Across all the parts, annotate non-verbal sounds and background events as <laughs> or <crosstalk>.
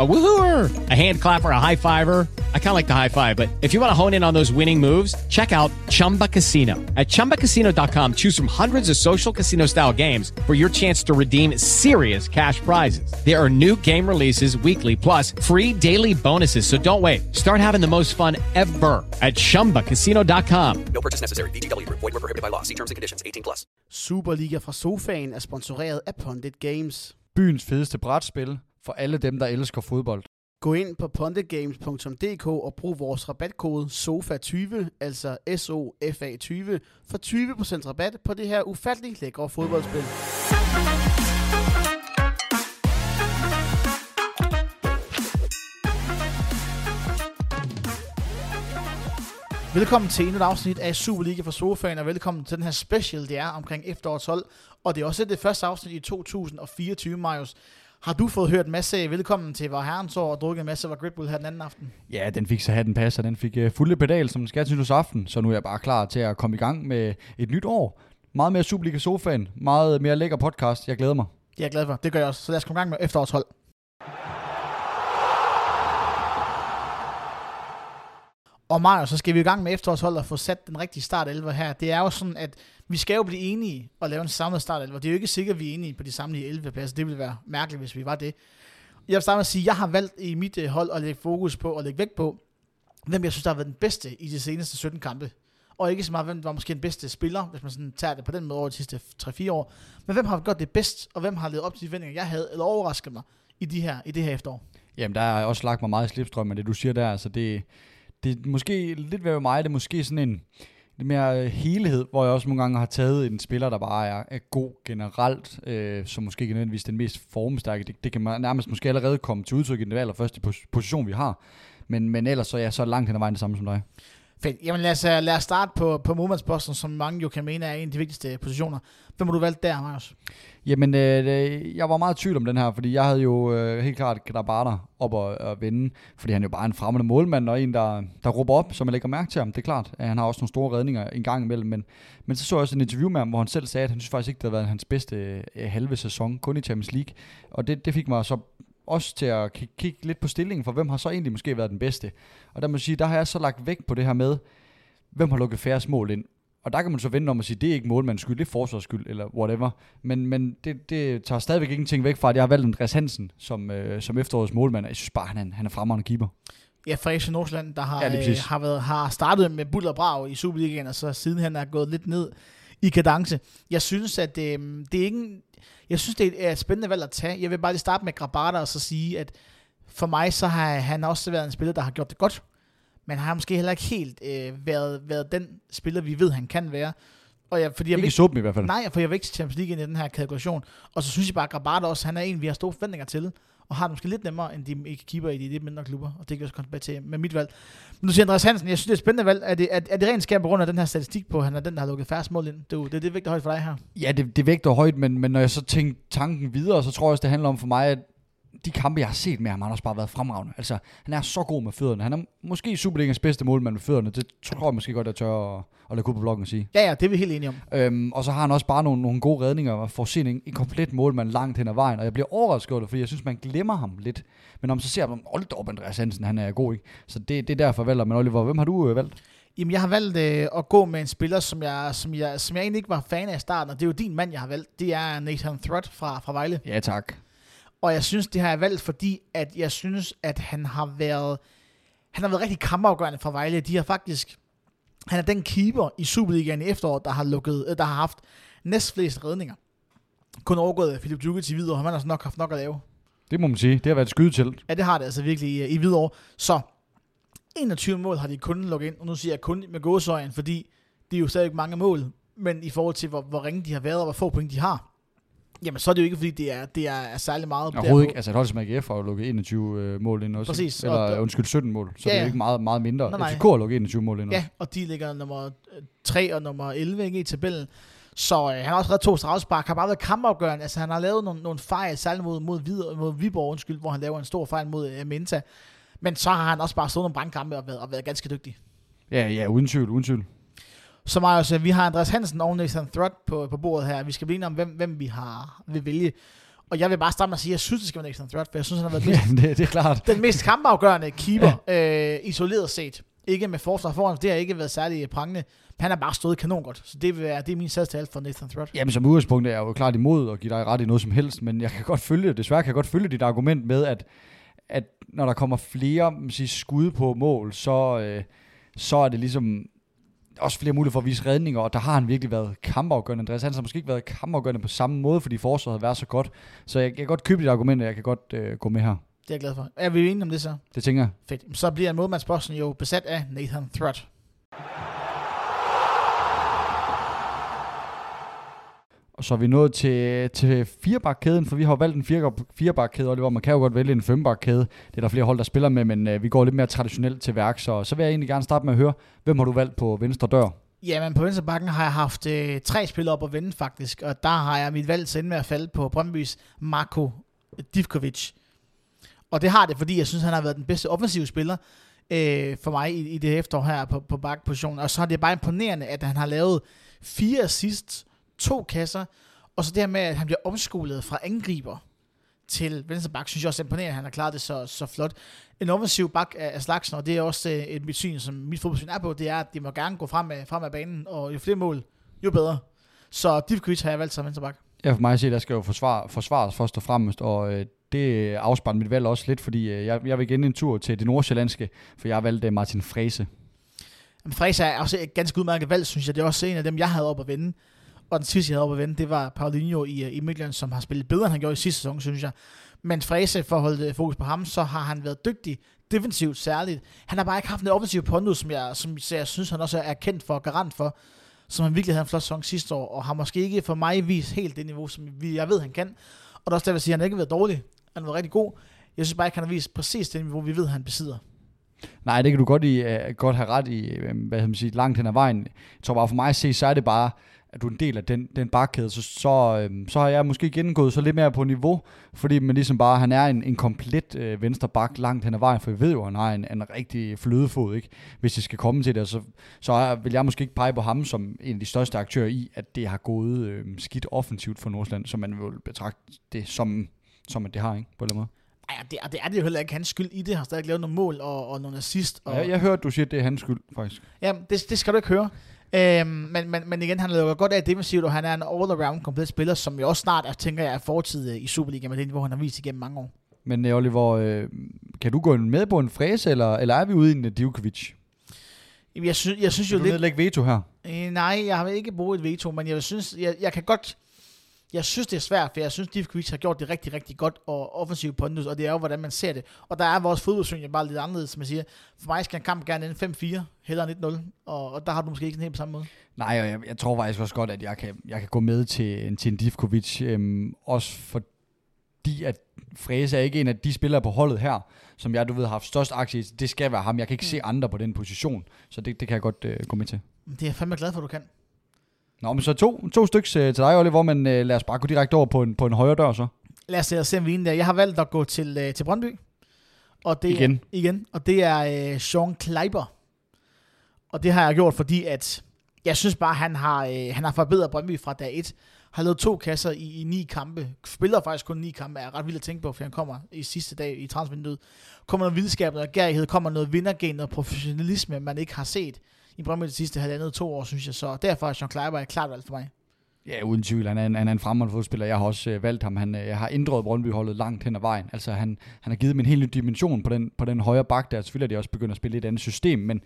A woohooer, a hand clapper, a high fiver. I kind of like the high five, but if you want to hone in on those winning moves, check out Chumba Casino. At ChumbaCasino.com, choose from hundreds of social casino style games for your chance to redeem serious cash prizes. There are new game releases weekly, plus free daily bonuses. So don't wait. Start having the most fun ever at ChumbaCasino.com. No purchase necessary. VGW Group. Void were prohibited by law. See terms and conditions. 18 plus. Superliga fra sofaen er sponsoreret af Pundit Games. byens fedeste brætspil for alle dem, der elsker fodbold. Gå ind på pondegames.dk og brug vores rabatkode SOFA20, altså S-O-F-A 20, for 20% rabat på det her ufatteligt lækre fodboldspil. Velkommen til endnu et afsnit af Superliga for Sofaen, og velkommen til den her special, det er omkring efterårets hold. Og det er også det første afsnit i 2024, Marius. Har du fået hørt en masse velkommen til Var Herrens år og drukket en masse var Red Bull her den anden aften? Ja, den fik så hatten passer. Den fik uh, fulde pedal, som den skal til aften. Så nu er jeg bare klar til at komme i gang med et nyt år. Meget mere Superliga Sofaen. Meget mere lækker podcast. Jeg glæder mig. Det er jeg glad for. Det gør jeg også. Så lad os komme i gang med efterårets hold. Og Mario, så skal vi i gang med efterårshold og få sat den rigtige startelver her. Det er jo sådan, at vi skal jo blive enige og lave en samlet startelver. Det er jo ikke sikkert, at vi er enige på de samlede 11 pladser. Det ville være mærkeligt, hvis vi var det. Jeg vil starte med at sige, at jeg har valgt i mit øh, hold at lægge fokus på og lægge vægt på, hvem jeg synes, der har været den bedste i de seneste 17 kampe. Og ikke så meget, hvem der var måske den bedste spiller, hvis man sådan tager det på den måde over de sidste 3-4 år. Men hvem har gjort det bedst, og hvem har levet op til de forventninger, jeg havde, eller overrasket mig i, de her, i det her efterår. Jamen, der er også lagt mig meget i slipstrøm af det, du siger der. Altså, det, det er måske lidt ved mig, det er måske sådan en lidt mere øh, helhed, hvor jeg også nogle gange har taget en spiller, der bare er, er god generelt, øh, som måske ikke nødvendigvis den mest formstærke. Det, det kan man nærmest måske allerede komme til udtryk i den allerførste pos- position, vi har. Men, men ellers så er jeg så langt hen ad vejen det samme som dig. Fedt. Jamen lad os, øh, lad os starte på, på målmandsposten, som mange jo kan mene er en af de vigtigste positioner. Hvem har du valgt der, Marius? Jamen, øh, jeg var meget i tvivl om den her, fordi jeg havde jo øh, helt klart Grabata op og, at vinde, fordi han er jo bare en fremmede målmand, og en, der, der råber op, som man lægger mærke til ham. Det er klart, at han har også nogle store redninger en gang imellem, men, men så så jeg også en interview med ham, hvor han selv sagde, at han synes faktisk ikke, det havde været hans bedste øh, halve sæson, kun i Champions League. Og det, det fik mig så også til at kigge, kigge lidt på stillingen, for hvem har så egentlig måske været den bedste. Og der må sige, der har jeg så lagt vægt på det her med, hvem har lukket færre mål ind. Og der kan man så vende om at sige, det er ikke målmandens skyld, det er forsvars skyld, eller whatever. Men, men det, det tager stadigvæk ingenting væk fra, at jeg har valgt Andreas Hansen som, øh, som efterårets målmand. Jeg synes bare, han er, han er fremragende keeper. Ja, fra FC Nordsjælland, der har, Ja, øh, har, været, har startet med buller og brag i Superligaen, og så sidenhen er gået lidt ned i kadence. Jeg synes, at øh, det er ikke en, jeg synes, det er et spændende valg at tage. Jeg vil bare lige starte med Grabata og så sige, at for mig så har han også været en spiller, der har gjort det godt. Men har måske heller ikke helt øh, været, været den spiller, vi ved, han kan være. Og jeg, fordi jeg Ikke vil i suppen i hvert fald. Nej, for jeg vil ikke til Champions League ind i den her kalkulation. Og så synes jeg bare, at Grabata også, han er en, vi har store forventninger til. Og har det måske lidt nemmere, end de ikke keeper i de lidt mindre klubber. Og det kan jeg også komme tilbage til med mit valg. Men du siger Andreas Hansen, jeg synes, det er et spændende valg. Er det, er, er det rent skær på grund af den her statistik på, at han er den, der har lukket færre mål ind? Det, det er det vægter højt for dig her. Ja, det, det vægter højt, men, men når jeg så tænker tanken videre, så tror jeg også, det handler om for mig, at de kampe, jeg har set med ham, han har også bare været fremragende. Altså, han er så god med fødderne. Han er måske Superligaens bedste målmand med fødderne. Det tror jeg måske godt, jeg tør at, at lade på bloggen og sige. Ja, ja, det er vi helt enige om. Øhm, og så har han også bare nogle, nogle gode redninger og set en, komplet målmand langt hen ad vejen. Og jeg bliver overrasket over det, fordi jeg synes, man glemmer ham lidt. Men når man så ser ham, hold op, Andreas Hansen, han er god, ikke? Så det, det er derfor, jeg valgte. Men Oliver, hvem har du øh, valgt? Jamen, jeg har valgt øh, at gå med en spiller, som jeg, som, jeg, som jeg egentlig ikke var fan af i starten, og det er jo din mand, jeg har valgt. Det er Nathan Thrud fra, fra Vejle. Ja, tak. Og jeg synes, det har jeg valgt, fordi at jeg synes, at han har været, han har været rigtig kampafgørende for Vejle. De har faktisk, han er den keeper i Superligaen i efteråret, der har, lukket, øh, der har haft næstflest redninger. Kun overgået af Philip Djukic i Hvidovre, han har altså nok haft nok at lave. Det må man sige. Det har været et skydetelt. Ja, det har det altså virkelig i, i Hvidovre. Så 21 mål har de kun lukket ind, og nu siger jeg kun med gåsøjen, fordi det er jo stadig mange mål. men i forhold til, hvor, hvor ringe de har været, og hvor få point de har, jamen så er det jo ikke, fordi det er, det er, særlig meget. Overhovedet ikke. Altså et hold som AGF har jo lukket 21 øh, mål ind også. Præcis, Eller og- undskyld, 17 mål. Så Ja, det er ja. jo ikke meget, meget mindre. Nej, nej. FCK har lukket 21 mål ind også. Ja, og de ligger nummer 3 og nummer 11 ikke, i tabellen. Så øh, han har også reddet to strafspark, har bare været kampafgørende. Altså han har lavet nogle, nogle fejl, særligt mod, mod, Hvid, mod Viborg, undskyld, hvor han laver en stor fejl mod øh, Menta. Men så har han også bare stået nogle brandkampe og været, og været ganske dygtig. Ja, ja, uden tvivl, uden tvivl. Så Marius, øh, vi har Andreas Hansen og Nathan Thrud på, på bordet her. Vi skal blive enige om, hvem, hvem vi har vil vælge. Og jeg vil bare starte med at sige, at jeg synes, det skal være Nathan Thrud, for jeg synes, han har været den mest, Ja, det, det er klart. den mest kampafgørende keeper, øh, isoleret set. Ikke med forsvar foran, for det har ikke været særlig prangende. Han har bare stået kanon godt. Så det, vil være, det er min sagstal for Nathan Thrud. Jamen som udgangspunkt er jeg jo klart imod at give dig ret i noget som helst, men jeg kan godt følge, desværre kan jeg godt følge dit argument med, at, at når der kommer flere man siger, skud på mål, så, øh, så er det ligesom også flere muligheder for at vise redninger, og der har han virkelig været kampafgørende. Andreas Hansen har måske ikke været kampafgørende på samme måde, fordi forsvaret har været så godt. Så jeg, jeg kan godt købe dit argument, og jeg kan godt øh, gå med her. Det er jeg glad for. Er vi enige om det så? Det tænker jeg. Fedt. Så bliver en målmandsposten jo besat af Nathan Thrud. Og så er vi nået til, til firebakkæden, for vi har valgt en firebakkæde, Oliver. Man kan jo godt vælge en fembakkæde. Det er der flere hold, der spiller med, men øh, vi går lidt mere traditionelt til værk. Så, så vil jeg egentlig gerne starte med at høre, hvem har du valgt på venstre dør? Jamen, på venstre bakken har jeg haft øh, tre spillere op at vende, faktisk. Og der har jeg mit valg til med at falde på Brøndbys Marko Divkovic. Og det har det, fordi jeg synes, han har været den bedste offensive spiller øh, for mig i, i det efterår her på, på bakpositionen. Og så er det bare imponerende, at han har lavet fire assists, to kasser, og så det her med, at han bliver omskolet fra angriber til venstre bak, synes jeg også er imponerende, at han har klaret det så, så flot. En offensiv bak af, af slagsen, og det er også øh, et mit syn, som mit fodboldsyn er på, det er, at de må gerne gå frem af, frem af banen, og jo flere mål, jo bedre. Så Divkovic har jeg valgt som venstre bak. Ja, for mig at se, der skal jo forsvare, forsvares først og fremmest, og øh, det afspejler mit valg også lidt, fordi øh, jeg, jeg vil igen en tur til det nordsjællandske, for jeg har valgt øh, Martin Frese. Men Fresa er også et ganske udmærket valg, synes jeg. Det er også en af dem, jeg havde op at vende. Og den sidste, jeg havde op at vende, det var Paulinho i, øh, i Midtjylland, som har spillet bedre, end han gjorde i sidste sæson, synes jeg. Men Frese, for at holde øh, fokus på ham, så har han været dygtig, defensivt særligt. Han har bare ikke haft en offensiv pondus, som jeg, som jeg synes, han også er kendt for, garant for, som han virkelig havde en flot sæson sidste år, og har måske ikke for mig vist helt det niveau, som vi- jeg ved, han kan. Og det er også der, jeg sige, at han har været dårlig. Han har været rigtig god. Jeg synes bare ikke, han har vist præcis det niveau, vi ved, han besidder. Nej, det kan du godt, i, uh, godt have ret i, øh, hvad man sige, langt hen ad vejen. Jeg tror bare for mig at se, så er det bare, at du er en del af den, den bakkæde, så, så, øhm, så har jeg måske gennemgået så lidt mere på niveau, fordi man ligesom bare, han er en, en komplet øh, venstre bak langt hen ad vejen, for vi ved jo, han har en, en rigtig flødefod, ikke? hvis det skal komme til det, så, så er- vil jeg måske ikke pege på ham som en af de største aktører i, at det har gået øh, skidt offensivt for Nordsjælland, så man vil betragte det som, som at det har, ikke? På den måde. Ej, det, og det er det jo heller ikke hans skyld i det. Han har stadig lavet nogle mål og, og nogle assist. Og, Og jeg, jeg hørte, du siger, at det er hans skyld, faktisk. Jamen, det, det skal du ikke høre. Øhm, men, men, men igen, han lukker godt af defensivt, og han er en all-around komplet spiller, som jo også snart, er, tænker jeg, er fortid øh, i Superliga med det niveau, han har vist igennem mange år. Men Oliver, øh, kan du gå med på en fræse, eller, eller er vi ude i en? Jamen, Jeg synes, jeg synes jo Vil du lidt... nedlægge veto her? Øh, nej, jeg har ikke brugt et veto, men jeg synes, jeg, jeg kan godt... Jeg synes, det er svært, for jeg synes, Divkovic har gjort det rigtig, rigtig godt og offensivt pondus, og det er jo, hvordan man ser det. Og der er vores fodboldsyn bare lidt anderledes, som jeg siger. For mig skal en kamp gerne ende 5-4, hellere end 1-0, og, og der har du måske ikke sådan helt på samme måde. Nej, og jeg, jeg tror faktisk også godt, at jeg kan, jeg kan gå med til, til en Divkovic. Øhm, også fordi, at Frese er ikke en af de spillere på holdet her, som jeg, du ved, har haft størst aktie i. Det skal være ham. Jeg kan ikke se andre på den position, så det, det kan jeg godt øh, gå med til. Det er jeg fandme glad for, du kan. Nå, men så to, to stykker øh, til dig, Oliver, men øh, lad os bare gå direkte over på en, på en højre dør så. Lad os se, se om vi er der. Jeg har valgt at gå til, øh, til Brøndby. Og det Igen. Er, igen. Og det er øh, Sean Kleiber. Og det har jeg gjort, fordi at jeg synes bare, han har, øh, han har forbedret Brøndby fra dag 1. Har lavet to kasser i, i ni kampe. Spiller faktisk kun ni kampe. Er ret vildt at tænke på, for han kommer i sidste dag i transfervinduet. Kommer noget vildskab, noget gærighed, kommer noget vindergen, noget professionalisme, man ikke har set i Brøndby de sidste halvandet to år, synes jeg. Så derfor er Sean Kleiber et klart valg for mig. Ja, uden tvivl. Han er en, han er en fremragende fodspiller. Jeg har også øh, valgt ham. Han øh, jeg har ændret Brøndby-holdet langt hen ad vejen. Altså, han, han har givet dem en helt ny dimension på den, på den højre bak der. Selvfølgelig er de også begyndt at spille et andet system, men,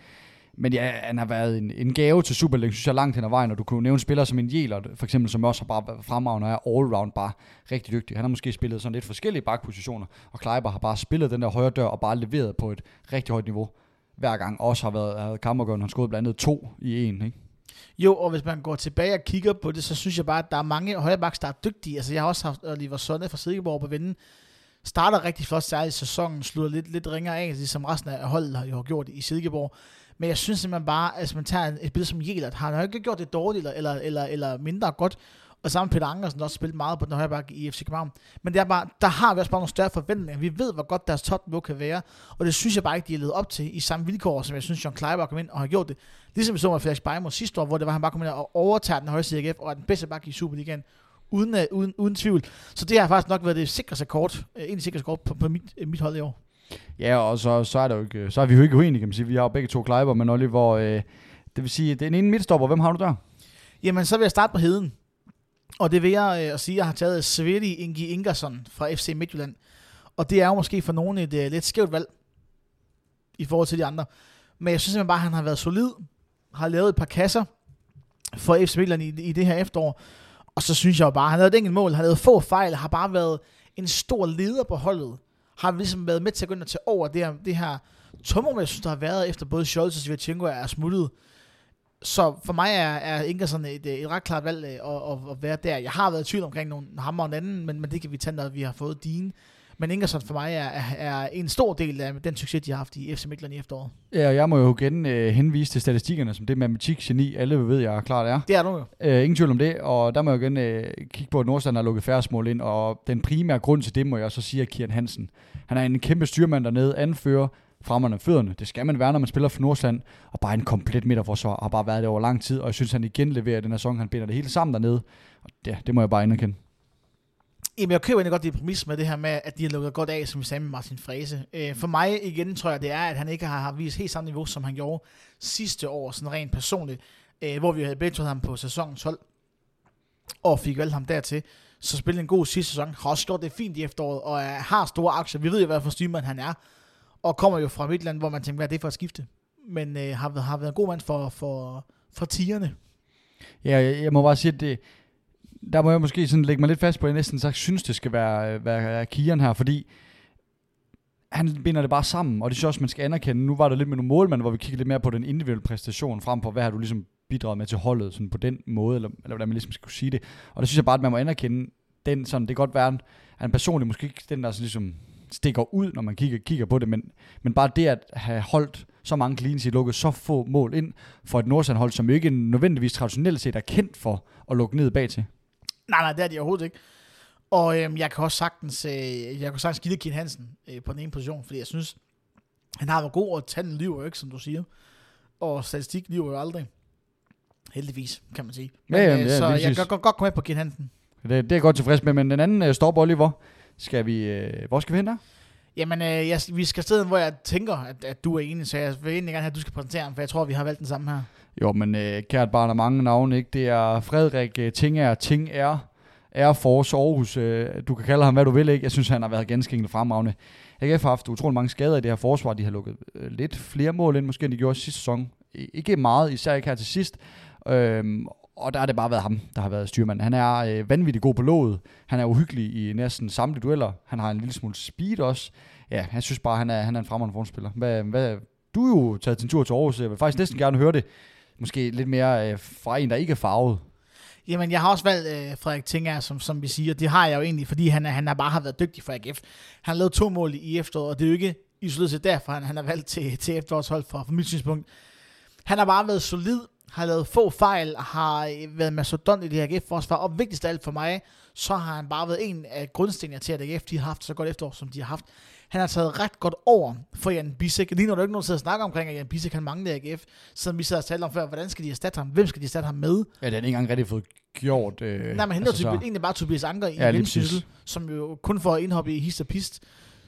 men ja, han har været en, en gave til Superligaen, synes jeg, langt hen ad vejen. Og du kunne nævne spillere som en Jæler, for eksempel, som også har bare været fremragende og er all-round bare rigtig dygtig. Han har måske spillet sådan lidt forskellige bakpositioner, og Kleiber har bare spillet den der højre dør og bare leveret på et rigtig højt niveau hver gang. Også har været, har været. Han skåede blandt andet to i en, ikke? Jo, og hvis man går tilbage og kigger på det, så synes jeg bare, at der er mange højrebacks, der er dygtige. Altså, jeg har også haft Oliver Sonne fra Silkeborg på vinden. Starter rigtig flot særligt i sæsonen, slutter lidt, lidt ringere af, ligesom resten af holdet har jo gjort i Silkeborg. Men jeg synes simpelthen bare, at altså, man tager et billede som Jelert, har han jo ikke gjort det dårligt eller, eller, eller, eller mindre godt. Og sammen Peter Angersen der også spillet meget på den højre bakke i FC København. Men det er bare, der har vi også bare nogle større forventninger. Vi ved, hvor godt deres topniveau kan være. Og det synes jeg bare ikke, de har levet op til i samme vilkår, som jeg synes, John Kleiber kom ind og har gjort det. Ligesom vi så med Felix Beimo sidste år, hvor det var, han bare kom ind og overtager den af AGF, og er den bedste bakke i Superligaen. Uden, uh, uden, uden tvivl. Så det har faktisk nok været det sikreste kort, uh, en sikreste kort på, på mit, uh, mit hold i år. Ja, og så, så, er der jo ikke, så er vi jo ikke uenige, kan man sige. Vi har jo begge to Kleiber, men Oliver, øh, det vil sige, den ene midtstopper, hvem har du der? Jamen, så vil jeg starte på heden. Og det vil jeg øh, at sige, at jeg har taget Sveti Ingi Ingersson fra FC Midtjylland. Og det er jo måske for nogen et øh, lidt skævt valg i forhold til de andre. Men jeg synes simpelthen bare, at han har været solid, har lavet et par kasser for FC Midtjylland i, i det her efterår. Og så synes jeg jo bare, at han har lavet et enkelt mål, har lavet få fejl, har bare været en stor leder på holdet. Har ligesom været med til at gå ind og tage over det her, det her tomrum, jeg synes, der har været efter både Scholz og Svirchenko er smuttet. Så for mig er, er Ingersson et, et ret klart valg øh, at, at, at være der. Jeg har været i tvivl omkring nogle, ham og en anden, men, men det kan vi tage, når vi har fået din. Men Ingersson for mig er, er, en stor del af den succes, de har haft i FC Midtjylland i efteråret. Ja, jeg må jo igen øh, henvise til statistikkerne, som det matematik-geni, alle ved, jeg klart er. Det er du jo. Øh, ingen tvivl om det, og der må jeg jo igen øh, kigge på, at Nordstrand har lukket færre mål ind, og den primære grund til det, må jeg så sige, er Kian Hansen. Han er en kæmpe styrmand dernede, anfører, fremmerne fødderne. Det skal man være, når man spiller for Nordsjælland. Og bare en komplet midterforsvar har bare været det over lang tid. Og jeg synes, han igen leverer den her sæson. Han binder det hele sammen dernede. Og ja, det må jeg bare anerkende. Jamen, jeg køber egentlig godt det præmis med det her med, at de har lukket godt af, som vi sagde med Martin Frese. Øh, for mig igen tror jeg, det er, at han ikke har, har vist helt samme niveau, som han gjorde sidste år, sådan rent personligt, øh, hvor vi havde bedt ham på sæson 12, og fik valgt ham dertil. Så spillede en god sidste sæson, har også gjort det fint i efteråret, og har store aktier. Vi ved jo, hvad for styrmand han er, og kommer jo fra Midtland, hvor man tænker, hvad er det for at skifte? Men øh, har, har været en god mand for, for, for tierne. Ja, jeg, jeg må bare sige, at det, der må jeg måske sådan lægge mig lidt fast på, at jeg næsten sagt synes, det skal være, øh, være Kian her, fordi han binder det bare sammen, og det synes jeg også, man skal anerkende. Nu var der lidt med nogle målmænd, hvor vi kiggede lidt mere på den individuelle præstation, frem på, hvad har du ligesom bidraget med til holdet, sådan på den måde, eller, eller hvordan man ligesom skal sige det. Og det synes jeg bare, at man må anerkende den sådan, det kan godt være, at han personligt måske ikke den, der sådan ligesom stikker ud, når man kigger, kigger på det, men, men bare det at have holdt så mange clean sheet, lukket så få mål ind for et Nordsjælland-hold, som jo ikke nødvendigvis traditionelt set er kendt for at lukke ned bag til. Nej, nej, det er de overhovedet ikke. Og øhm, jeg kan også sagtens, øh, jeg kan sagtens give Kim Hansen øh, på den ene position, fordi jeg synes, han har været god, og tanden lyver ikke, som du siger. Og statistik lyver jo aldrig. Heldigvis, kan man sige. Men, Ja, ja, øh, ja, så jeg kan godt, godt komme med på Kim Hansen. Det, det er jeg godt tilfreds med, men den anden øh, stopper Oliver. Skal vi, øh, hvor skal vi hen der? Jamen, øh, jeg, vi skal steden, hvor jeg tænker, at, at du er enig, så jeg vil egentlig gerne have, at du skal præsentere ham, for jeg tror, vi har valgt den samme her. Jo, men øh, kært barn har mange navne, ikke? Det er Frederik øh, Tinger, Ting er Air Force Aarhus. Øh, du kan kalde ham, hvad du vil, ikke? Jeg synes, han har været ganske enkelt fremragende. AGF har haft utrolig mange skader i det her forsvar. De har lukket øh, lidt flere mål ind, måske end de gjorde sidste sæson. I- Ikke meget, især ikke her til sidst. Øhm, og der har det bare været ham, der har været styrmand. Han er øh, vanvittigt god på låget. Han er uhyggelig i næsten samtlige dueller. Han har en lille smule speed også. Ja, jeg synes bare, han er, han er en fremragende forspiller. Hvad, hvad, du er jo taget din tur til Aarhus. Jeg vil faktisk næsten gerne høre det. Måske lidt mere øh, fra en, der ikke er farvet. Jamen, jeg har også valgt øh, Frederik Tinger, som, som vi siger. Det har jeg jo egentlig, fordi han, han har bare har været dygtig for AGF. Han har lavet to mål i efteråret, og det er jo ikke isoleret set derfor, han, han er valgt til, til efterårshold fra, fra mit synspunkt. Han har bare været solid, har lavet få fejl, har øh, været mastodont i det her AGF-forsvar, og vigtigst af alt for mig, så har han bare været en af grundstenene til, at AGF de har haft så godt efterår, som de har haft. Han har taget ret godt over for Jan Bisek. Lige nu er der ikke nogen, der snakker omkring, at Jan Bisek kan mangle AGF, som vi sad og talte om før. Hvordan skal de erstatte ham? Hvem skal de erstatte ham med? Ja, det har ikke engang rigtig fået gjort. Øh, Nej, men henter altså så- egentlig bare Tobias Anker i Ja. Vendsyssel, som jo kun får indhop i hist og pist.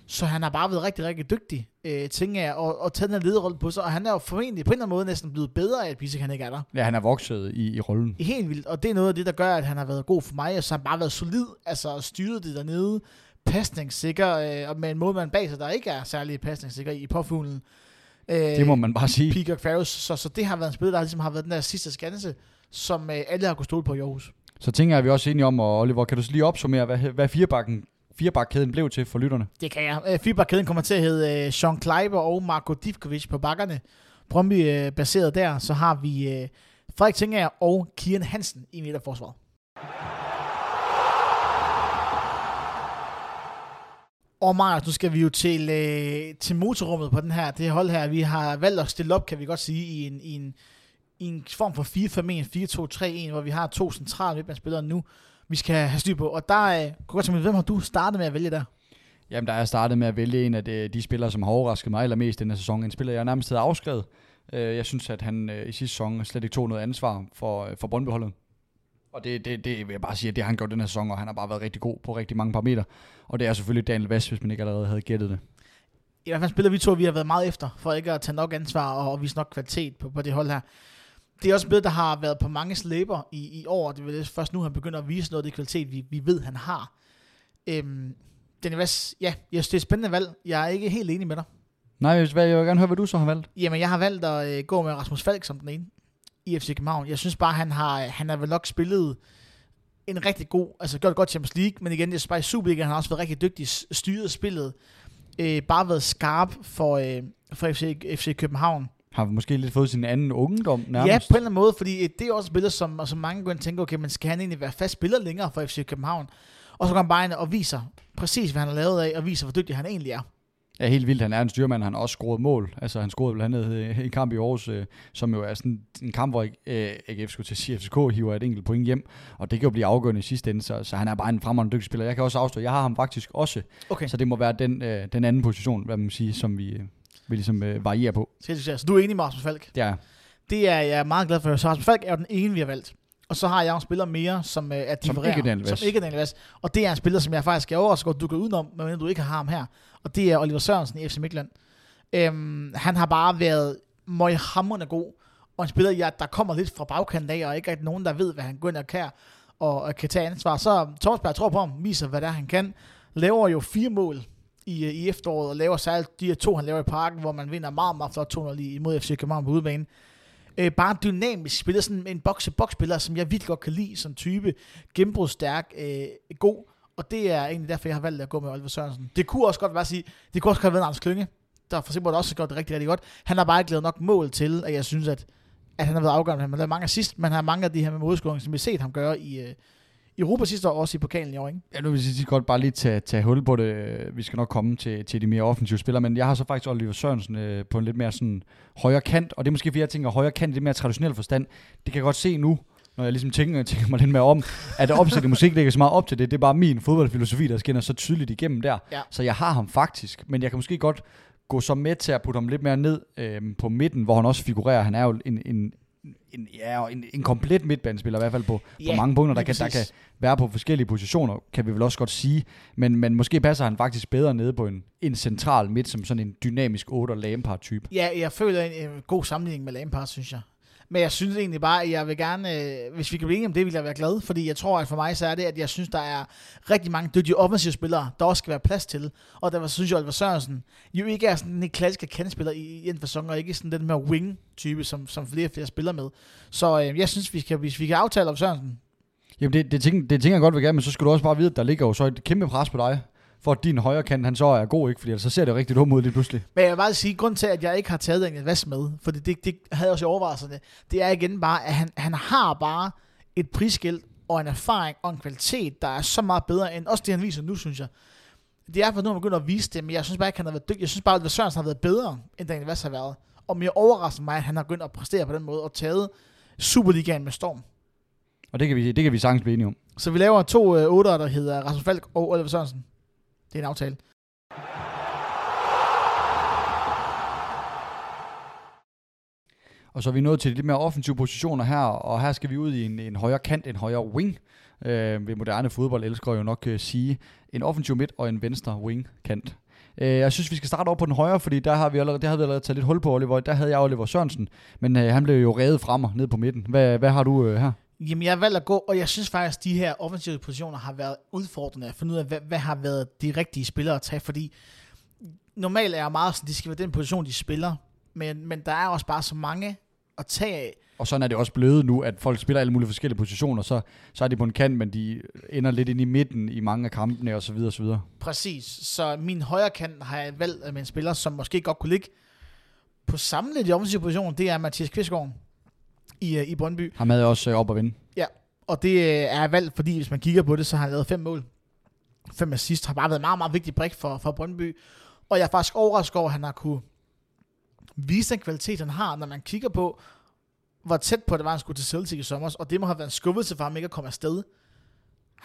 Så han har bare været rigtig, rigtig dygtig, øh, tænker jeg, og, og taget den her lederrolle på sig. Og han er jo formentlig på en eller anden måde næsten blevet bedre af, at Bisek han ikke er der. Ja, han er vokset i, i rollen. Helt vildt. Og det er noget af det, der gør, at han har været god for mig, og så har han bare været solid, altså styret det dernede, pasningssikker, øh, og med en målmand bag sig, der ikke er særlig pasningssikker i påfuglen. Øh, Det må man bare sige. Peacock Farrows. Så, så det har været en spiller, der ligesom har været den der sidste skanse, som øh, alle har kunnet stole på i Aarhus. Så tænker jeg, vi er også enige om, og Oliver, kan du så lige opsummere, hvad, hvad firebakken, firebakkæden blev til for lytterne? Det kan jeg. Øh, firebakkæden kommer til at hedde øh, Sean Kleiber og Marko Divkovic på bakkerne. Brøndby øh, baseret der, så har vi Frederik Tinger og Kian Hansen i midterforsvaret. Og Marius, nu skal vi jo til, øh, til motorrummet på den her, det hold her. Vi har valgt at stille op, kan vi godt sige, i en, i en, i en form for 4-5-1, 4-2-3-1, hvor vi har to centrale midtbanespillere nu, vi skal have styr på. Og der øh, kunne godt tænke mig, hvem har du startet med at vælge der? Jamen, der er jeg startet med at vælge en af de, de spillere, som har overrasket mig allermest denne sæson. En spiller, jeg nærmest havde afskrevet. Øh, Jeg synes, at han øh, i sidste sæson slet ikke tog noget ansvar for, øh, for Brøndby-holdet. Og det, det, det vil jeg bare sige, at det har han gjort den her sæson, og han har bare været rigtig god på rigtig mange parametre. Og det er selvfølgelig Daniel Vest, hvis man ikke allerede havde gættet det. I hvert fald spiller vi to, vi har været meget efter, for ikke at tage nok ansvar og, og vise nok kvalitet på, på det hold her. Det er også blevet, der har været på mange slæber i, i år. Det er først nu, han begynder at vise noget af det kvalitet, vi, vi ved, han har. Øhm, Vest, ja, jeg synes, det er et spændende valg. Jeg er ikke helt enig med dig. Nej, jeg vil, gerne høre, hvad du så har valgt. Jamen, jeg har valgt at øh, gå med Rasmus Falk som den ene i FC København. Jeg synes bare, han har, han har vel nok spillet en rigtig god, altså gjort godt Champions League, men igen, jeg synes bare i Superliga, han har også været rigtig dygtig, styret spillet, øh, bare været skarp for, øh, for FC, FC København. Har måske lidt fået sin anden ungdom nærmest. Ja, på en eller anden måde, fordi det er også et spiller, som, som mange går tænker, okay, men skal han egentlig være fast spiller længere for FC København? Og så går han bare ind og viser præcis, hvad han har lavet af, og viser, hvor dygtig han egentlig er. er helt vildt. Han er en styrmand, han har også scoret mål. Altså, han scorede blandt andet øh, en kamp i Aarhus, øh, som jo er sådan en kamp, hvor øh, AGF skulle til at sige, FCK hiver et enkelt point hjem, og det kan jo blive afgørende i sidste ende, så, så han er bare en fremragende dygtig spiller. Jeg kan også afstå, jeg har ham faktisk også, Okay, så det må være den, øh, den anden position, hvad man sige, som vi, øh, vi ligesom øh, varierer på. så, så du er enig med Rasmus Falk? Det er Det er jeg meget glad for. Så Rasmus Falk er jo den ene, vi har valgt. Og så har jeg en spiller mere, som øh, er Som differerer. ikke er Daniel Vest. Som ikke er Daniel Vest. Og det er en spiller, som jeg faktisk er overrasket godt, du går udenom, men du ikke har ham her. Og det er Oliver Sørensen i FC Midtjylland. Øhm, han har bare været møghamrende god. Og en spiller, ja, der kommer lidt fra bagkanten af, og ikke rigtig nogen, der ved, hvad han går ind og kan, og, og kan tage ansvar. Så Thomas Berg tror på ham, viser, hvad det er, han kan. Laver jo fire mål i, øh, i efteråret, og laver særligt de her to, han laver i parken, hvor man vinder meget, meget flot 200 imod FC København på udebane. Øh, bare dynamisk spiller, sådan en boxe-box-spiller, som jeg virkelig godt kan lide som type. Gennembrudsstærk, øh, god. Og det er egentlig derfor, jeg har valgt at gå med Oliver Sørensen. Det kunne også godt være at sige, det kunne også godt have været Anders Klynge, der for eksempel også har gjort det rigtig, rigtig godt. Han har bare ikke lavet nok mål til, at jeg synes, at, at han har været afgørende. Han har lavet mange assist, men han har mange af de her med modskåring, som vi har set ham gøre i øh, Europa sidste år, og også i pokalen i år, ikke? Ja, nu vil jeg godt bare lige tage, tage hul på det. Vi skal nok komme til, til de mere offensive spillere, men jeg har så faktisk Oliver Sørensen øh, på en lidt mere sådan højre kant, og det er måske fordi jeg tænker højre kant i det mere traditionelle forstand. Det kan jeg godt se nu, når jeg ligesom tænker, <laughs> tænker mig lidt mere om, at opsættet musik ligger så meget op til det. Det er bare min fodboldfilosofi, der skinner så tydeligt igennem der. Ja. Så jeg har ham faktisk, men jeg kan måske godt gå så med til at putte ham lidt mere ned øh, på midten, hvor han også figurerer. Han er jo en, en, en, ja, en, en komplet midtbanespiller, i hvert fald på, Ja, på mange punkter, der kan, der kan være på forskellige positioner, kan vi vel også godt sige. Men, men måske passer han faktisk bedre nede på en, en central midt, som sådan en dynamisk 8 Lampard-type. Ja, jeg føler en, en god sammenligning med Lampard, synes jeg. Men jeg synes egentlig bare, at jeg vil gerne, øh, hvis vi kan blive enige om det, vil jeg være glad. Fordi jeg tror, at for mig så er det, at jeg synes, der er rigtig mange dygtige offensive spillere, der også skal være plads til. Og der synes jeg, Oliver Sørensen jo ikke er sådan en klassisk kandspiller i, i en fasong, og ikke sådan den her wing-type, som, som flere og flere spiller med. Så øh, jeg synes, vi kan, hvis vi kan aftale Oliver Sørensen, Jamen det, det, tænker, det tænker jeg godt vil gerne, men så skal du også bare vide, at der ligger jo så et kæmpe pres på dig, for at din højre kant, han så er god, ikke? Fordi ellers så ser det jo rigtig dumt ud lige pludselig. Men jeg vil bare sige, grund til, at jeg ikke har taget Daniel Vest med, for det, det, det havde jeg også i overvejelserne, det er igen bare, at han, han har bare et prisskilt og en erfaring og en kvalitet, der er så meget bedre end også det, han viser nu, synes jeg. Det er for nu, han begynder at vise det, men jeg synes bare ikke, han har været dygtig. Jeg synes bare, at Sørensen har været bedre, end Daniel Vest har været. Og mere overrasker mig, at han har begyndt at præstere på den måde og taget Superligaen med storm. Og det kan vi, det kan vi sagtens blive enige om. Så vi laver to øh, otter, der hedder Rasmus Falk og Oliver Sørensen. Det er en aftale. Og så er vi nået til de lidt mere offensive positioner her, og her skal vi ud i en, en højere kant, en højere wing. Øh, ved moderne fodbold elsker jo nok øh, sige en offensiv midt og en venstre wing kant. Øh, jeg synes, vi skal starte over på den højre, fordi der har vi allerede, der havde vi allerede taget lidt hul på, Oliver. Der havde jeg Oliver Sørensen, men øh, han blev jo revet frem ned på midten. Hvad, hvad har du øh, her? Jamen, jeg har valgt at gå, og jeg synes faktisk, at de her offensive positioner har været udfordrende at finde ud af, hvad, hvad har været de rigtige spillere at tage, fordi normalt er jeg meget sådan, de skal være den position, de spiller, men, men der er også bare så mange at tage af. Og sådan er det også blevet nu, at folk spiller alle mulige forskellige positioner, så, så er de på en kant, men de ender lidt ind i midten i mange af kampene og så videre og så videre. Præcis. Så min højre kant har jeg valgt med en spiller, som måske godt kunne ligge på samme lidt i offensive position, det er Mathias Kvistgaard. I, øh, i Brøndby. Ham havde også øh, op at vinde. Ja, og det øh, er valgt, fordi hvis man kigger på det, så har han lavet fem mål. Fem assist har bare været en meget, meget vigtig brik for, for Brøndby. Og jeg er faktisk overrasket over, at han har kunne vise den kvalitet, han har, når man kigger på, hvor tæt på det var, han skulle til Celtic i sommer. Og det må have været en skuffelse for ham ikke at komme afsted.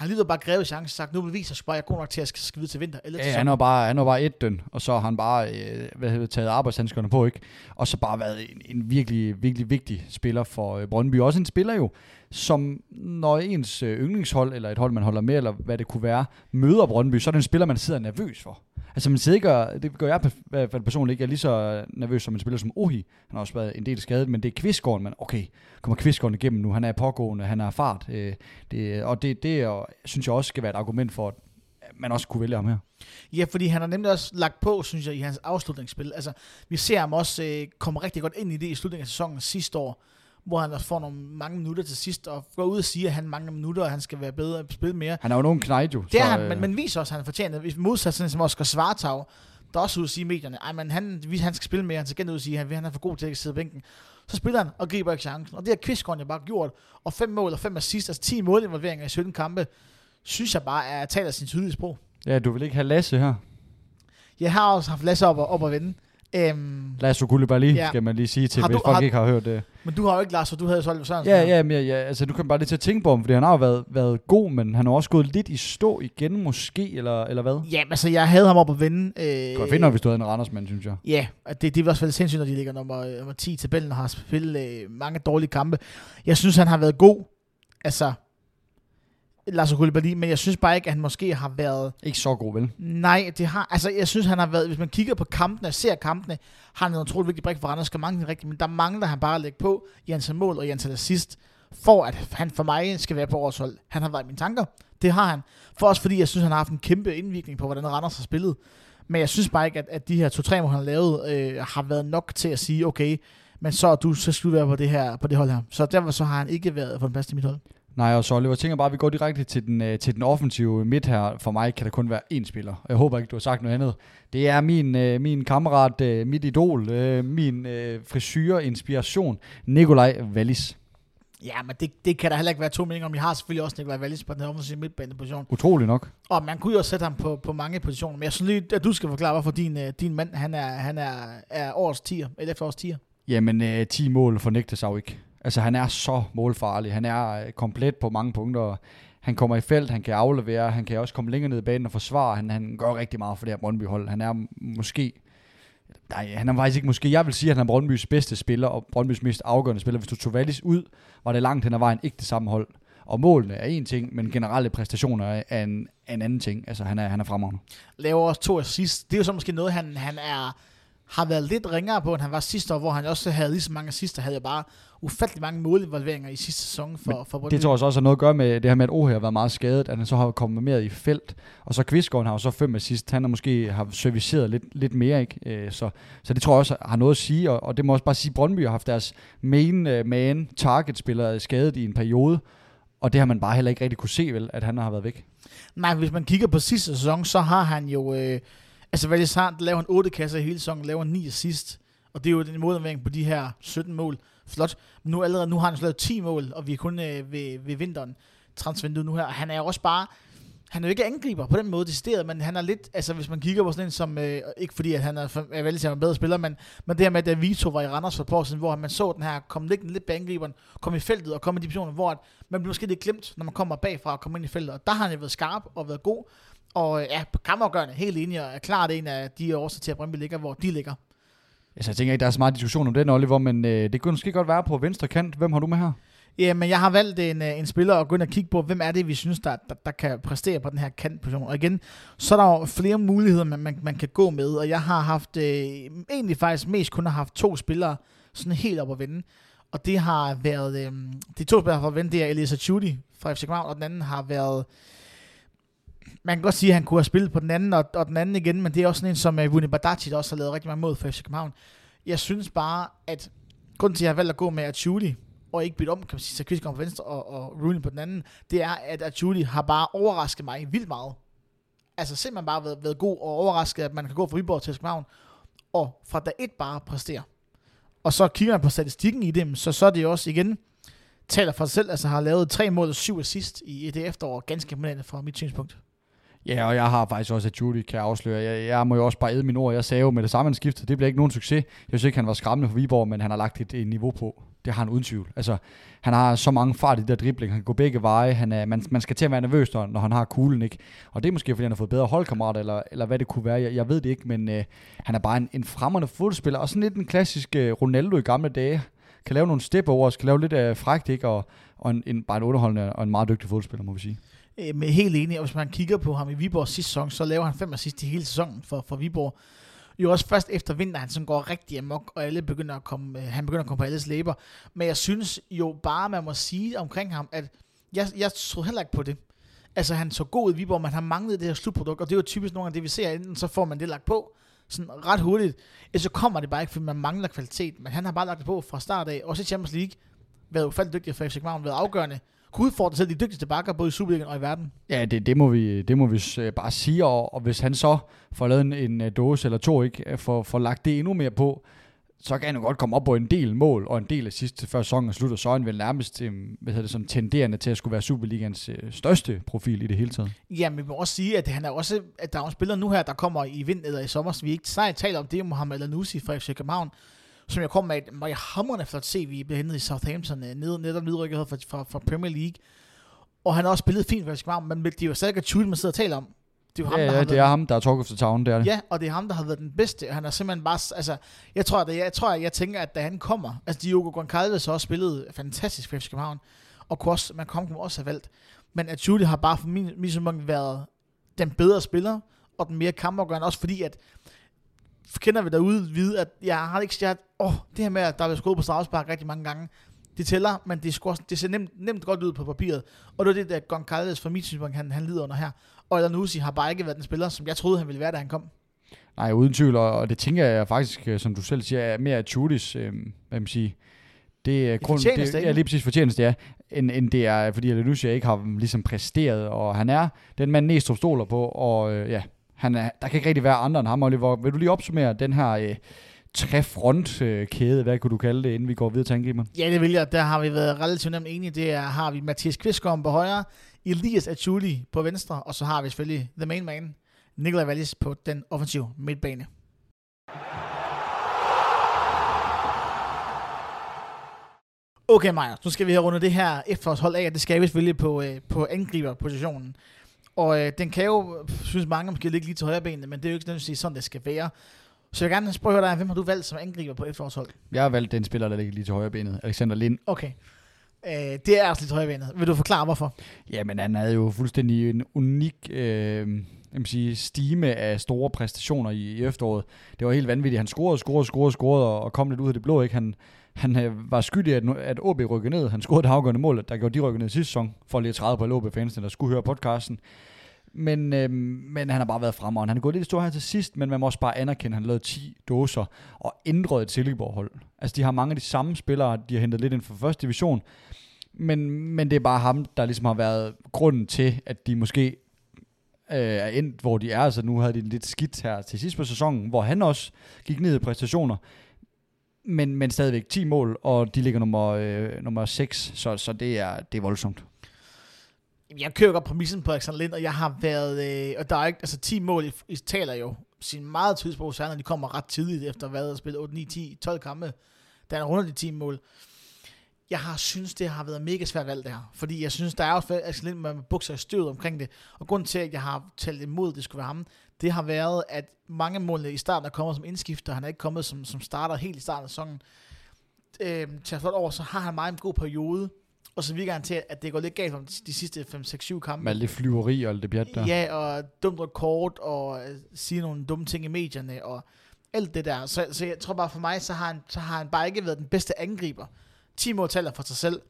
Han har lige bare grevet chancen og sagt, nu beviser jeg bare, jeg er god nok til at skide til vinter. Eller til Ja, han var bare, han var bare et døn, og så har han bare øh, hvad hedder, taget arbejdshandskerne på, ikke? Og så bare været en, en virkelig, virkelig vigtig spiller for øh, Brøndby. Også en spiller jo, som når ens øh, yndlingshold, eller et hold, man holder med, eller hvad det kunne være, møder Brøndby, så er det en spiller, man sidder nervøs for. Altså man sidder ikke, og, det gør jeg i hvert fald personligt ikke, jeg er lige så øh, nervøs som en spiller som Ohi. Han har også været en del skadet, men det er Kvistgården, man, okay, kommer Kvistgården igennem nu, han er pågående, han har fart, øh, det, og det, det og, synes jeg også skal være et argument for, at man også kunne vælge ham her. Ja, fordi han har nemlig også lagt på, synes jeg, i hans afslutningsspil. Altså, vi ser ham også øh, komme rigtig godt ind i det i slutningen af sæsonen sidste år, hvor han også får nogle mange minutter til sidst, og går ud og siger, at han mangler minutter, og han skal være bedre og spille mere. Han er jo nogen knejt jo. Det er så, han, øh, men, men viser også, at han fortjener det. Hvis modsat sådan som Oscar Svartau, der også ud at sige i medierne, men han, han skal spille mere, han skal ud og sige, at han, han er for god til at sidde bænken. Så spiller han og griber ikke chancen. Og det har Kvistgården jo bare gjort. Og fem mål og fem assist, altså 10 målinvolveringer i 17 kampe, synes jeg bare er taler sin tydelige sprog. Ja, du vil ikke have Lasse her. Jeg har også haft Lasse op, og, op at vinde. Øhm, Lasse Koulibaly, Ja. skal man lige sige til, Har hvis du- folk har- ikke har hørt det. men du har jo ikke Lars, for du havde jo Solveig Sørensen. Ja, ja, men ja, ja, altså du kan bare lige til at tænke på ham, fordi han har jo været, været god, men han har også gået lidt i stå igen måske, eller, eller hvad? Ja, altså jeg havde ham op at vinde. Øh, Godt finde, hvis du havde en Randersmand, synes jeg. Ja, det, det er også været sindssygt, når de ligger nummer, nummer 10 i tabellen og har spillet øh, mange dårlige kampe. Jeg synes, han har været god. Altså, Lars Koulibaly, men jeg synes bare ikke, at han måske har været... Ikke så god, vel? Nej, det har... Altså, jeg synes, han har været... Hvis man kigger på kampene og ser kampene, har han en utrolig vigtig brik for Randers. Skal mange rigtigt, men der mangler han bare at lægge på i antal mål og i antal assist, for at han for mig skal være på årets hold. Han har været i mine tanker. Det har han. For også fordi, jeg synes, han har haft en kæmpe indvirkning på, hvordan Randers har spillet. Men jeg synes bare ikke, at, at de her to-tre mål, han har lavet, øh, har været nok til at sige, okay, men så er du, så skal du være på det her, på det hold her. Så derfor så har han ikke været på den plads til mit hold. Nej, og så Oliver, jeg tænker bare, at vi går direkte til den, øh, til den offensive midt her. For mig kan der kun være én spiller. Jeg håber ikke, du har sagt noget andet. Det er min, øh, min kammerat, øh, mit idol, min frisyre inspiration, Nikolaj Wallis. Ja, men det, det kan der heller ikke være to meninger om. Jeg har selvfølgelig også Nikolaj Wallis på den her offensive midtbaneposition. Utrolig nok. Og man kunne jo også sætte ham på, på mange positioner. Men jeg synes lige, at du skal forklare, hvorfor din, din mand, han er, han er, er årets tier, eller efterårs tier. Jamen, øh, 10 mål fornægtes jo ikke. Altså, han er så målfarlig. Han er øh, komplet på mange punkter. Han kommer i felt, han kan aflevere, han kan også komme længere ned i banen og forsvare. Han, han gør rigtig meget for det her Brøndby-hold. Han er måske... Nej, han er faktisk ikke måske. Jeg vil sige, at han er Brøndbys bedste spiller, og Brøndbys mest afgørende spiller. Hvis du tog Wallis ud, var det langt hen ad vejen ikke det samme hold. Og målene er en ting, men generelle præstationer er en, en anden ting. Altså, han er, han er fremragende. Laver også to assist. Det er jo så måske noget, han, han er, har været lidt ringere på, end han var sidste år, hvor han også havde lige så mange assister, havde jo bare ufattelig mange målinvolveringer i sidste sæson for, for Brøndby. Det tror jeg så også har noget at gøre med det her med, at OH har været meget skadet, at han så har kommet mere i felt. Og så Kvistgaard har jo så fem assist. Han har måske har serviceret lidt, lidt mere, ikke? Øh, Så, så det tror jeg også har noget at sige. Og, og det må også bare sige, at Brøndby har haft deres main øh, man target-spiller skadet i en periode. Og det har man bare heller ikke rigtig kunne se, vel, at han har været væk. Nej, hvis man kigger på sidste sæson, så har han jo... Øh, altså, Valis har laver han 8 kasser i hele sæsonen, laver 9 assist. Og det er jo den målomværing på de her 17 mål. Flot. Men nu, allerede, nu har han slået 10 mål, og vi er kun øh, ved, ved vinteren transvinduet nu her. Han er jo også bare... Han er jo ikke angriber på den måde decideret, men han er lidt, altså hvis man kigger på sådan en som, øh, ikke fordi at han er, er vældig en bedre spiller, men, men det her med, at da Vito var i Randers for et par år siden, hvor man så den her, komme liggende lidt bag angriberen, komme i feltet og komme i de positioner, hvor at man bliver måske lidt glemt, når man kommer bagfra og kommer ind i feltet. Og der har han jo været skarp og været god, og ja, kammergørende, helt enig, og er klart en af de årsager til, at Brøndby ligger, hvor de ligger. Altså, jeg tænker ikke, der er så meget diskussion om den, Oliver, men øh, det kunne måske godt være på venstre kant. Hvem har du med her? Ja, men jeg har valgt en, øh, en spiller at gå ind og kigge på, hvem er det, vi synes, der, der, der kan præstere på den her kantposition. Og igen, så er der jo flere muligheder, man, man, man kan gå med, og jeg har haft, øh, egentlig faktisk mest kun har haft to spillere sådan helt op at vende. Og det har været, øh, de to spillere, der har at vende, det er Elisa Chudi fra FC København, og den anden har været, man kan godt sige, at han kunne have spillet på den anden, og, og den anden igen, men det er også sådan en, som øh, uh, Vuni Badaci, der også har lavet rigtig mange mod for FC København. Jeg synes bare, at grunden til, at jeg har valgt at gå med Achuli, og ikke bytte om, kan man sige, så Kvistgaard på venstre og, og Rooney på den anden, det er, at Achuli har bare overrasket mig vildt meget. Altså simpelthen bare været, været god og overrasket, at man kan gå fra Viborg til København, og fra dag et bare præstere. Og så kigger man på statistikken i dem, så, så er det jo også igen, taler for sig selv, altså har lavet tre mål og syv assist i det efterår, ganske imponerende fra mit synspunkt. Ja, og jeg har faktisk også, at Judy kan afsløre. Jeg, jeg må jo også bare æde mine ord. Jeg sagde jo med det samme, han skiftede. Det bliver ikke nogen succes. Jeg synes ikke, han var skræmmende for Viborg, men han har lagt et, et niveau på. Det har han uden tvivl. Altså, han har så mange fart i de der dribling. Han kan gå begge veje. Han er, man, man skal til at være nervøs, når, når han har kuglen, ikke? Og det er måske, fordi han har fået bedre holdkammerater, eller, eller hvad det kunne være. Jeg, jeg ved det ikke, men øh, han er bare en, en fremmende fodspiller. Og sådan lidt en klassisk øh, Ronaldo i gamle dage. Kan lave nogle step over, kan lave lidt af øh, frækt, ikke? Og, og en, en, bare en underholdende og en meget dygtig fodspiller, må vi sige. Øh, men helt enig, og hvis man kigger på ham i Viborg sidste sæson, så laver han fem assist i hele sæsonen for, for Viborg. Jo også først efter vinter, han sådan går rigtig amok, og alle begynder at komme, øh, han begynder at komme på alles læber. Men jeg synes jo bare, man må sige omkring ham, at jeg, jeg tror heller ikke på det. Altså han så god i Viborg, men han manglede det her slutprodukt, og det er jo typisk nogle af det, vi ser, enten så får man det lagt på, sådan ret hurtigt, Ellers så kommer det bare ikke, fordi man mangler kvalitet, men han har bare lagt det på fra start af, også i Champions League, været ufattelig dygtig for FC København, været afgørende, kunne udfordre selv de dygtigste bakker, både i Superligaen og i verden. Ja, det, det, må, vi, det må vi øh, bare sige, og, og hvis han så får lavet en, en øh, dåse eller to, ikke, øh, får, får lagt det endnu mere på, så kan han jo godt komme op på en del mål, og en del af sidste før sæsonen slutter, så er han vel nærmest hvad hedder det, sådan, tenderende til at skulle være Superligans største profil i det hele taget. Ja, men vi må også sige, at han er også, at der er en spiller nu her, der kommer i vind eller i sommer, så vi ikke snart taler om det, er Mohamed Al-Nusi fra FC København, som jeg kom med et meget hammerende flot vi blev hentet i Southampton, ned, netop nedrykket fra, fra, fra Premier League. Og han har også spillet fint FC København, men det er jo stadig et man sidder og taler om. Det er jo ham, ja, der ja, det er ham, der er talk of the town, det er det. Ja, og det er ham, der har været den bedste. Han er simpelthen bare, altså, jeg tror, at, jeg, tror, at jeg tænker, at da han kommer, altså Diogo Goncalves har også spillet fantastisk for FC København, og kunne også, man kom også have valgt. Men at Judy har bare for min, min været den bedre spiller, og den mere kampafgørende, også fordi at kender vi derude vide, at jeg har ikke, jeg, åh, det her med, at der er skåret på strafspark rigtig mange gange, det tæller, men det, score, det ser nemt, nemt godt ud på papiret. Og det er det, der Goncalves for mit synspunkt, han, han lider under her. Og Elanusi har bare ikke været den spiller, som jeg troede, han ville være, da han kom. Nej, uden tvivl, og det tænker jeg faktisk, øh, som du selv siger, er mere Chudis, øh, hvad man siger, det er grund, det, er lige præcis fortjeneste, ja, end, end det er, fordi Elanusi ikke har ligesom præsteret, og han er den mand Næstrup stoler på, og øh, ja, han er, der kan ikke rigtig være andre end ham, Oliver. Vil du lige opsummere den her øh, trefrontkæde, hvad kunne du kalde det, inden vi går videre til angriber? Ja, det vil jeg. Der har vi været relativt nemt enige. Det er, har vi Mathias Kvistgaard på højre, Elias Achuli på venstre, og så har vi selvfølgelig the main man, Nikolaj Wallis på den offensive midtbane. Okay, Maja, nu skal vi have rundet det her efterårshold af, og det skal vi selvfølgelig på, øh, på angriberpositionen. Og øh, den kan jo, synes mange måske ligge lige til højre benene, men det er jo ikke nødvendigvis sådan, det skal være. Så jeg vil gerne spørge dig, hvem har du valgt som angriber på efterårshold? Jeg har valgt den spiller, der ligger lige til højre benet, Alexander Lind. Okay. Øh, det er altså lidt højre benet. Vil du forklare, hvorfor? Jamen, han havde jo fuldstændig en unik øh, jeg sige, stime af store præstationer i, i efteråret. Det var helt vanvittigt. Han scorede, scorede, scorede, scorede og kom lidt ud af det blå. Ikke? Han, han øh, var skyldig, at, at OB rykkede ned. Han scorede det afgørende mål, der gjorde de rykket ned sidste sæson, for lige at træde på OB-fansene, der skulle høre podcasten. Men, øh, men han har bare været fremme, han er gået lidt stor her til sidst, men man må også bare anerkende, at han lavede 10 dåser og ændrede et Silkeborg-hold. Altså, de har mange af de samme spillere, de har hentet lidt ind fra første division, men, men det er bare ham, der ligesom har været grunden til, at de måske øh, er endt, hvor de er. Altså, nu havde de lidt skidt her til sidst på sæsonen, hvor han også gik ned i præstationer, men, men stadigvæk 10 mål, og de ligger nummer, øh, nummer 6, så, så det, er, det er voldsomt jeg kører godt præmissen på Alexander Lind, og jeg har været, øh, og der er ikke, altså 10 mål, I, I taler jo sin meget tidspunkt, særligt når de kommer ret tidligt efter hvad der spillet 8, 9, 10, 12 kampe, der er rundt de 10 mål. Jeg har synes, det har været mega svært valg det her, fordi jeg synes, der er også Alexander Lind, man bukser i støvet omkring det, og grunden til, at jeg har talt imod, at det skulle være ham, det har været, at mange målene i starten er kommet som indskifter, han er ikke kommet som, som starter helt i starten af sæsonen. Øh, til at over, så har han meget en god periode, og så virker han til, at det går lidt galt om de sidste 5-6-7 kampe. Med alt det flyveri og alt det bjert der. Ja, og dumt rekord, og øh, sige nogle dumme ting i medierne, og alt det der. Så, så jeg tror bare for mig, så har, han, så har han bare ikke været den bedste angriber. 10 mål taler for sig selv.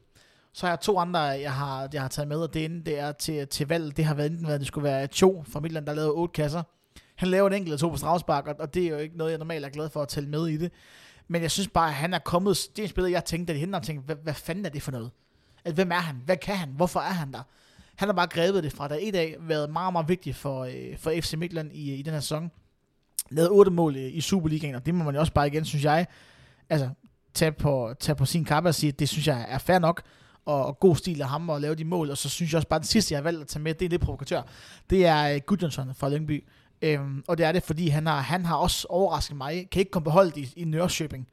Så har jeg to andre, jeg har, jeg har taget med, og det ene, det er til, til valg. Det har været enten været, det skulle være Cho fra Midtland, der lavede otte kasser. Han laver en enkelt eller to på strafspark, og, og det er jo ikke noget, jeg normalt er glad for at tælle med i det. Men jeg synes bare, at han er kommet, det er en spiller, jeg tænkte, at de henter ham tænkte, hvad, hvad fanden er det for noget? At hvem er han? Hvad kan han? Hvorfor er han der? Han har bare grebet det fra dag i dag, været meget, meget vigtig for, øh, for FC Midtland i, i den her sæson. Lavet otte mål øh, i Superligaen, og det må man jo også bare igen, synes jeg. Altså, tage på, tage på sin kappe og sige, at det synes jeg er fair nok, og, og god stil af ham at lave de mål, og så synes jeg også bare, at den sidste, jeg har valgt at tage med, det er lidt provokatør, det er øh, Gudjonsson fra Lyngby. Øhm, og det er det, fordi han har, han har også overrasket mig, kan ikke komme beholdt i, i Nørreshøbing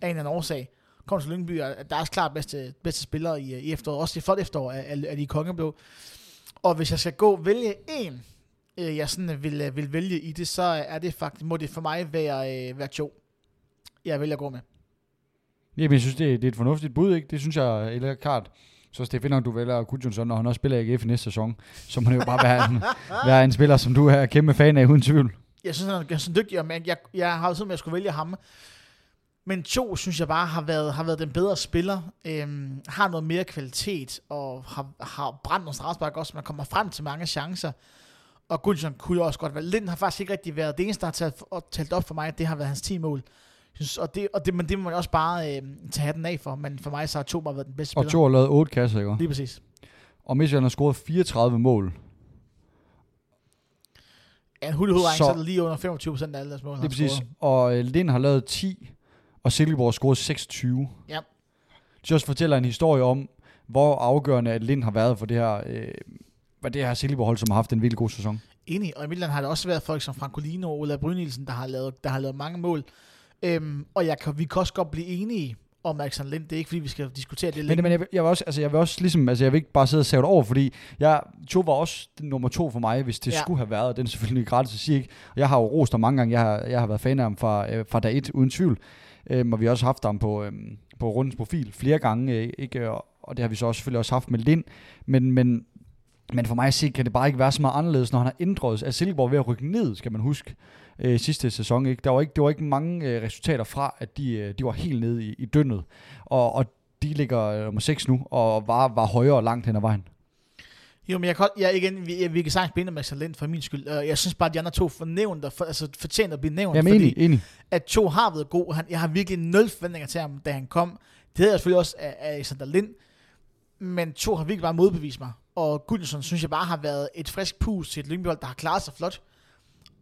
af en eller anden årsag. Kom til Lyngby, og er også klart bedste, bedste spillere i, i efteråret, også i flot efterår af, af, de kongeblå. Og hvis jeg skal gå vælge en, øh, jeg sådan øh, vil, øh, vil vælge i det, så er det faktisk, må det for mig være, øh, være Joe, jeg vælger at gå med. Jamen, jeg synes, det er, det er et fornuftigt bud, ikke? Det synes jeg eller klart. Så det er fedt nok, du vælger Gudjonsson, når han også spiller i AGF i næste sæson. Så må det jo bare være en, være en spiller, som du er kæmpe fan af, uden tvivl. Jeg synes, han er så dygtig, men jeg, jeg har jo med, at jeg skulle vælge ham. Men to, synes jeg bare, har været, har været den bedre spiller. Øhm, har noget mere kvalitet, og har, har brændt nogle strafspark også, man kommer frem til mange chancer. Og Gudjonsson kunne jo også godt være. Lind har faktisk ikke rigtig været det eneste, der har talt, talt op for mig, at det har været hans 10 mål. Synes, og det, og det, men det må man også bare øh, tage hatten af for, men for mig så har to bare været den bedste spiller. Og to har lavet otte kasser, ikke? Lige præcis. Og Midtjylland har scoret 34 mål. Ja, en hulehudregning, så, så er det lige under 25 procent af alle deres mål. Lige præcis. Scoret. Og øh, Lind har lavet 10, og Silkeborg har scoret 26. Ja. Det også fortæller en historie om, hvor afgørende at Lind har været for det her, øh, hvad det her Silkeborg-hold, som har haft en virkelig god sæson. Enig, og i Midtjylland har det også været folk som Francolino og Ola Brynildsen, der har lavet, der har lavet mange mål. Øhm, og jeg kan, vi kan også godt blive enige om Alexander Lind. Det er ikke, fordi vi skal diskutere det Men, men jeg, jeg, vil også, altså, jeg vil også ligesom, altså, jeg vil ikke bare sidde og sæve det over, fordi jeg, to var også nummer to for mig, hvis det ja. skulle have været. Den er selvfølgelig gratis at sige, ikke? Og jeg har jo rost ham mange gange. Jeg har, jeg har været fan af ham fra, øh, fra dag et, uden tvivl. Øhm, og vi har også haft ham på, øhm, på rundens profil flere gange, øh, ikke? Og, og det har vi så også selvfølgelig også haft med Lind. Men, men, men for mig at se, kan det bare ikke være så meget anderledes, når han har ændret. Er Silkeborg ved at rykke ned, skal man huske øh, sidste sæson. Ikke? Der var ikke, det var ikke mange øh, resultater fra, at de, øh, de var helt nede i, i dønnet. Og, og de ligger øh, nummer 6 nu, og var, var højere langt hen ad vejen. Jo, men jeg kan, jeg, igen, vi, vi kan sagtens binde med talent for min skyld. Jeg synes bare, at de andre to og for, altså fortjener at blive nævnt, Jamen, fordi enig, enig. at to har været god. Han, jeg har virkelig nul forventninger til ham, da han kom. Det havde jeg selvfølgelig også af, af Alexander Lind, men to har virkelig bare modbevist mig. Og Gudjonsson synes jeg bare har været et frisk pus til et Lyngby der har klaret sig flot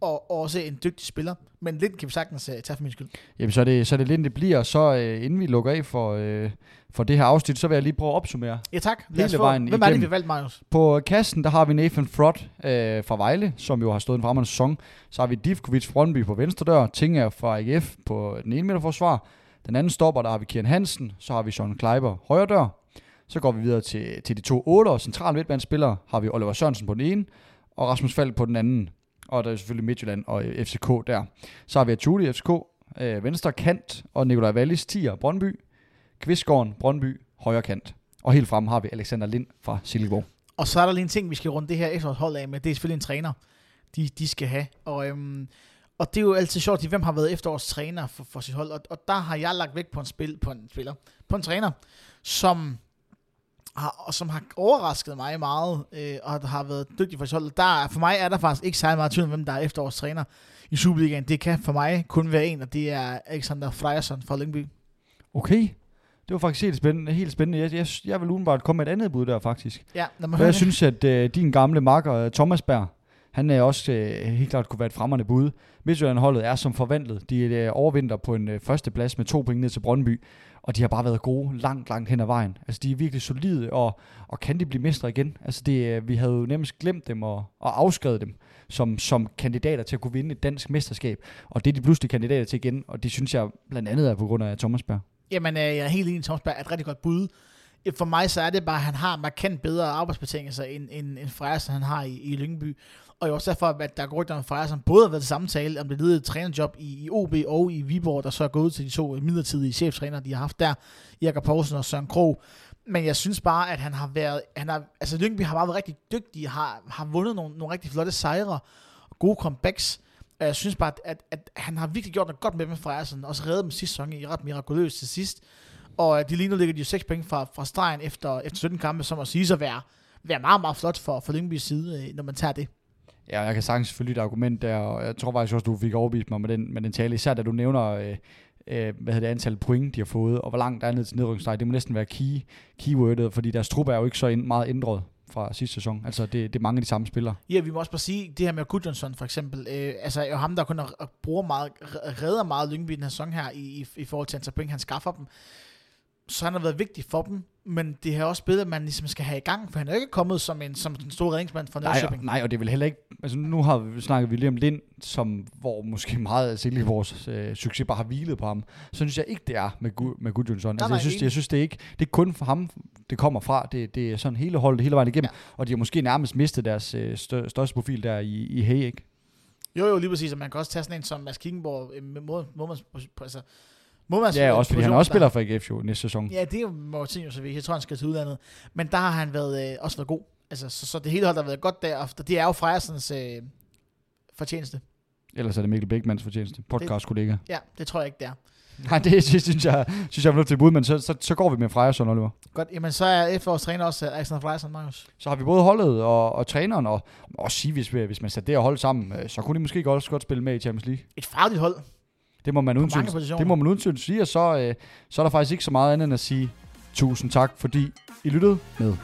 og også en dygtig spiller. Men lidt kan vi sagtens uh, tage for min skyld. Jamen, så er det, så er det lidt, det bliver. Så uh, inden vi lukker af for, uh, for det her afsnit, så vil jeg lige prøve at opsummere. Ja tak. Lad hele vejen Hvem er det, vi valgt, Marius? På kassen, der har vi Nathan Frot uh, fra Vejle, som jo har stået en fremragende sæson. Så har vi Divkovic Brøndby på venstre dør, Tinger fra AGF på den ene meter forsvar. Den anden stopper, der har vi Kieran Hansen, så har vi Sean Kleiber højre dør. Så går vi videre til, til de to otter, og central midtbanespillere har vi Oliver Sørensen på den ene, og Rasmus Fald på den anden og der er selvfølgelig Midtjylland og øh, FCK der. Så har vi Atuli, FCK, øh, venstre kant, og Nikolaj Wallis, Tier, Brøndby, Kvistgården, Brøndby, højre kant. Og helt frem har vi Alexander Lind fra Silkeborg. Og så er der lige en ting, vi skal runde det her efterårshold af med. Det er selvfølgelig en træner, de, de skal have. Og, øhm, og det er jo altid sjovt, hvem har været efterårstræner for, for sit hold. Og, og der har jeg lagt vægt på en, spil, på en spiller, på en træner, som har, og som har overrasket mig meget, øh, og har været dygtig for sit hold. Der, for mig er der faktisk ikke særlig meget tvivl om, hvem der er efterårstræner i Superligaen. Det kan for mig kun være en, og det er Alexander Frejerson fra Lyngby. Okay. Det var faktisk helt spændende. Helt spændende. Jeg, jeg, jeg vil udenbart komme med et andet bud der, faktisk. Ja, når man jeg synes, at øh, din gamle makker, øh, Thomas Berg, han er også øh, helt klart kunne være et fremmende bud. Midtjylland-holdet er som forvandlet. De øh, overvinder på en øh, første plads med to point ned til Brøndby og de har bare været gode langt, langt hen ad vejen. Altså, de er virkelig solide, og, og kan de blive mestre igen? Altså, det, øh, vi havde jo nemmest glemt dem og, og afskrevet dem som, som kandidater til at kunne vinde et dansk mesterskab. Og det er de pludselig kandidater til igen, og det synes jeg blandt andet er på grund af Thomas Berg. Jamen, øh, jeg er helt enig, Thomas Berg er et rigtig godt bud. For mig så er det bare, at han har markant bedre arbejdsbetingelser, end, end, end Frejas, han har i, i Lyngby. Og jo også derfor, at der går rygter om Freja, som både har været til samtale om det ledede trænerjob i, i OB og i Viborg, der så er gået til de to midlertidige cheftræner, de har haft der, Jakob Poulsen og Søren Krog. Men jeg synes bare, at han har været, han har, altså Lyngby har bare været rigtig dygtig, har, har vundet nogle, nogle rigtig flotte sejre, og gode comebacks. Og jeg synes bare, at, at, at han har virkelig gjort noget godt med med Ersen, også reddet dem sidste sæson i ret mirakuløst til sidst. Og øh, de lige nu ligger de jo 6 point fra, fra stregen efter, efter 17 kampe, som at sige så være, være meget, meget flot for, for Lyngbys side, øh, når man tager det. Ja, jeg kan sagtens selvfølgelig et argument der, og jeg tror faktisk også, du fik overbevist mig med den, med den tale, især da du nævner, øh, øh, hvad hedder det, antal point, de har fået, og hvor langt der er ned til nedrykningsstreg. Det må næsten være key, keywordet, fordi deres truppe er jo ikke så ind, meget ændret fra sidste sæson. Altså, det, det er mange af de samme spillere. Ja, vi må også bare sige, det her med Gudjonsson for eksempel, øh, altså er jo ham, der kun har- bruger meget, redder meget Lyngby i den her sæson her, i, i, i forhold til antal point, han skaffer dem. Så han har været vigtig for dem, men det har også bedre, at man ligesom skal have i gang, for han er jo ikke kommet som en, som den store redningsmand fra Nej, og, Nordsjøbing. nej, og det er vel heller ikke... Altså, nu har vi snakket vi om Lind, som, hvor måske meget af vores øh, succes bare har hvilet på ham. Så synes jeg ikke, det er med, Gu, med Gudjonsson. Altså, nej, jeg, synes, enig. jeg synes, det er ikke det er kun for ham, det kommer fra. Det, det er sådan hele holdet hele vejen igennem. Ja. Og de har måske nærmest mistet deres øh, stør, største profil der i, i Hay, ikke? Jo, jo, lige præcis, og man kan også tage sådan en som Mads Kickenborg, øh, med må, må man, altså, må man Ja, også fordi han også spiller for AGF jo næste sæson. Ja, det er jo så Jeg tror, han skal til udlandet. Men der har han været, øh, også været god. Altså, så, så det hele hold har været godt der, og det er jo Frejersens øh, fortjeneste. Ellers er det Mikkel Bækmans fortjeneste. Podcast-kollega. Ja, det tror jeg ikke, det er. Nej, det synes, jeg, synes jeg er nødt til bud, men så, så, så går vi med Frejerson, Oliver. Godt, jamen så er efterårs træner også øh, Alexander Frejersen, Marius. Så har vi både holdet og, og træneren, og og også sige, hvis, vi- hvis man satte det og hold sammen, øh, så kunne de måske også godt spille med i Champions League. Et fagligt hold. Det må man uden det må man uden sige, og så, øh, så er der faktisk ikke så meget andet end at sige tusind tak, fordi I lyttede med.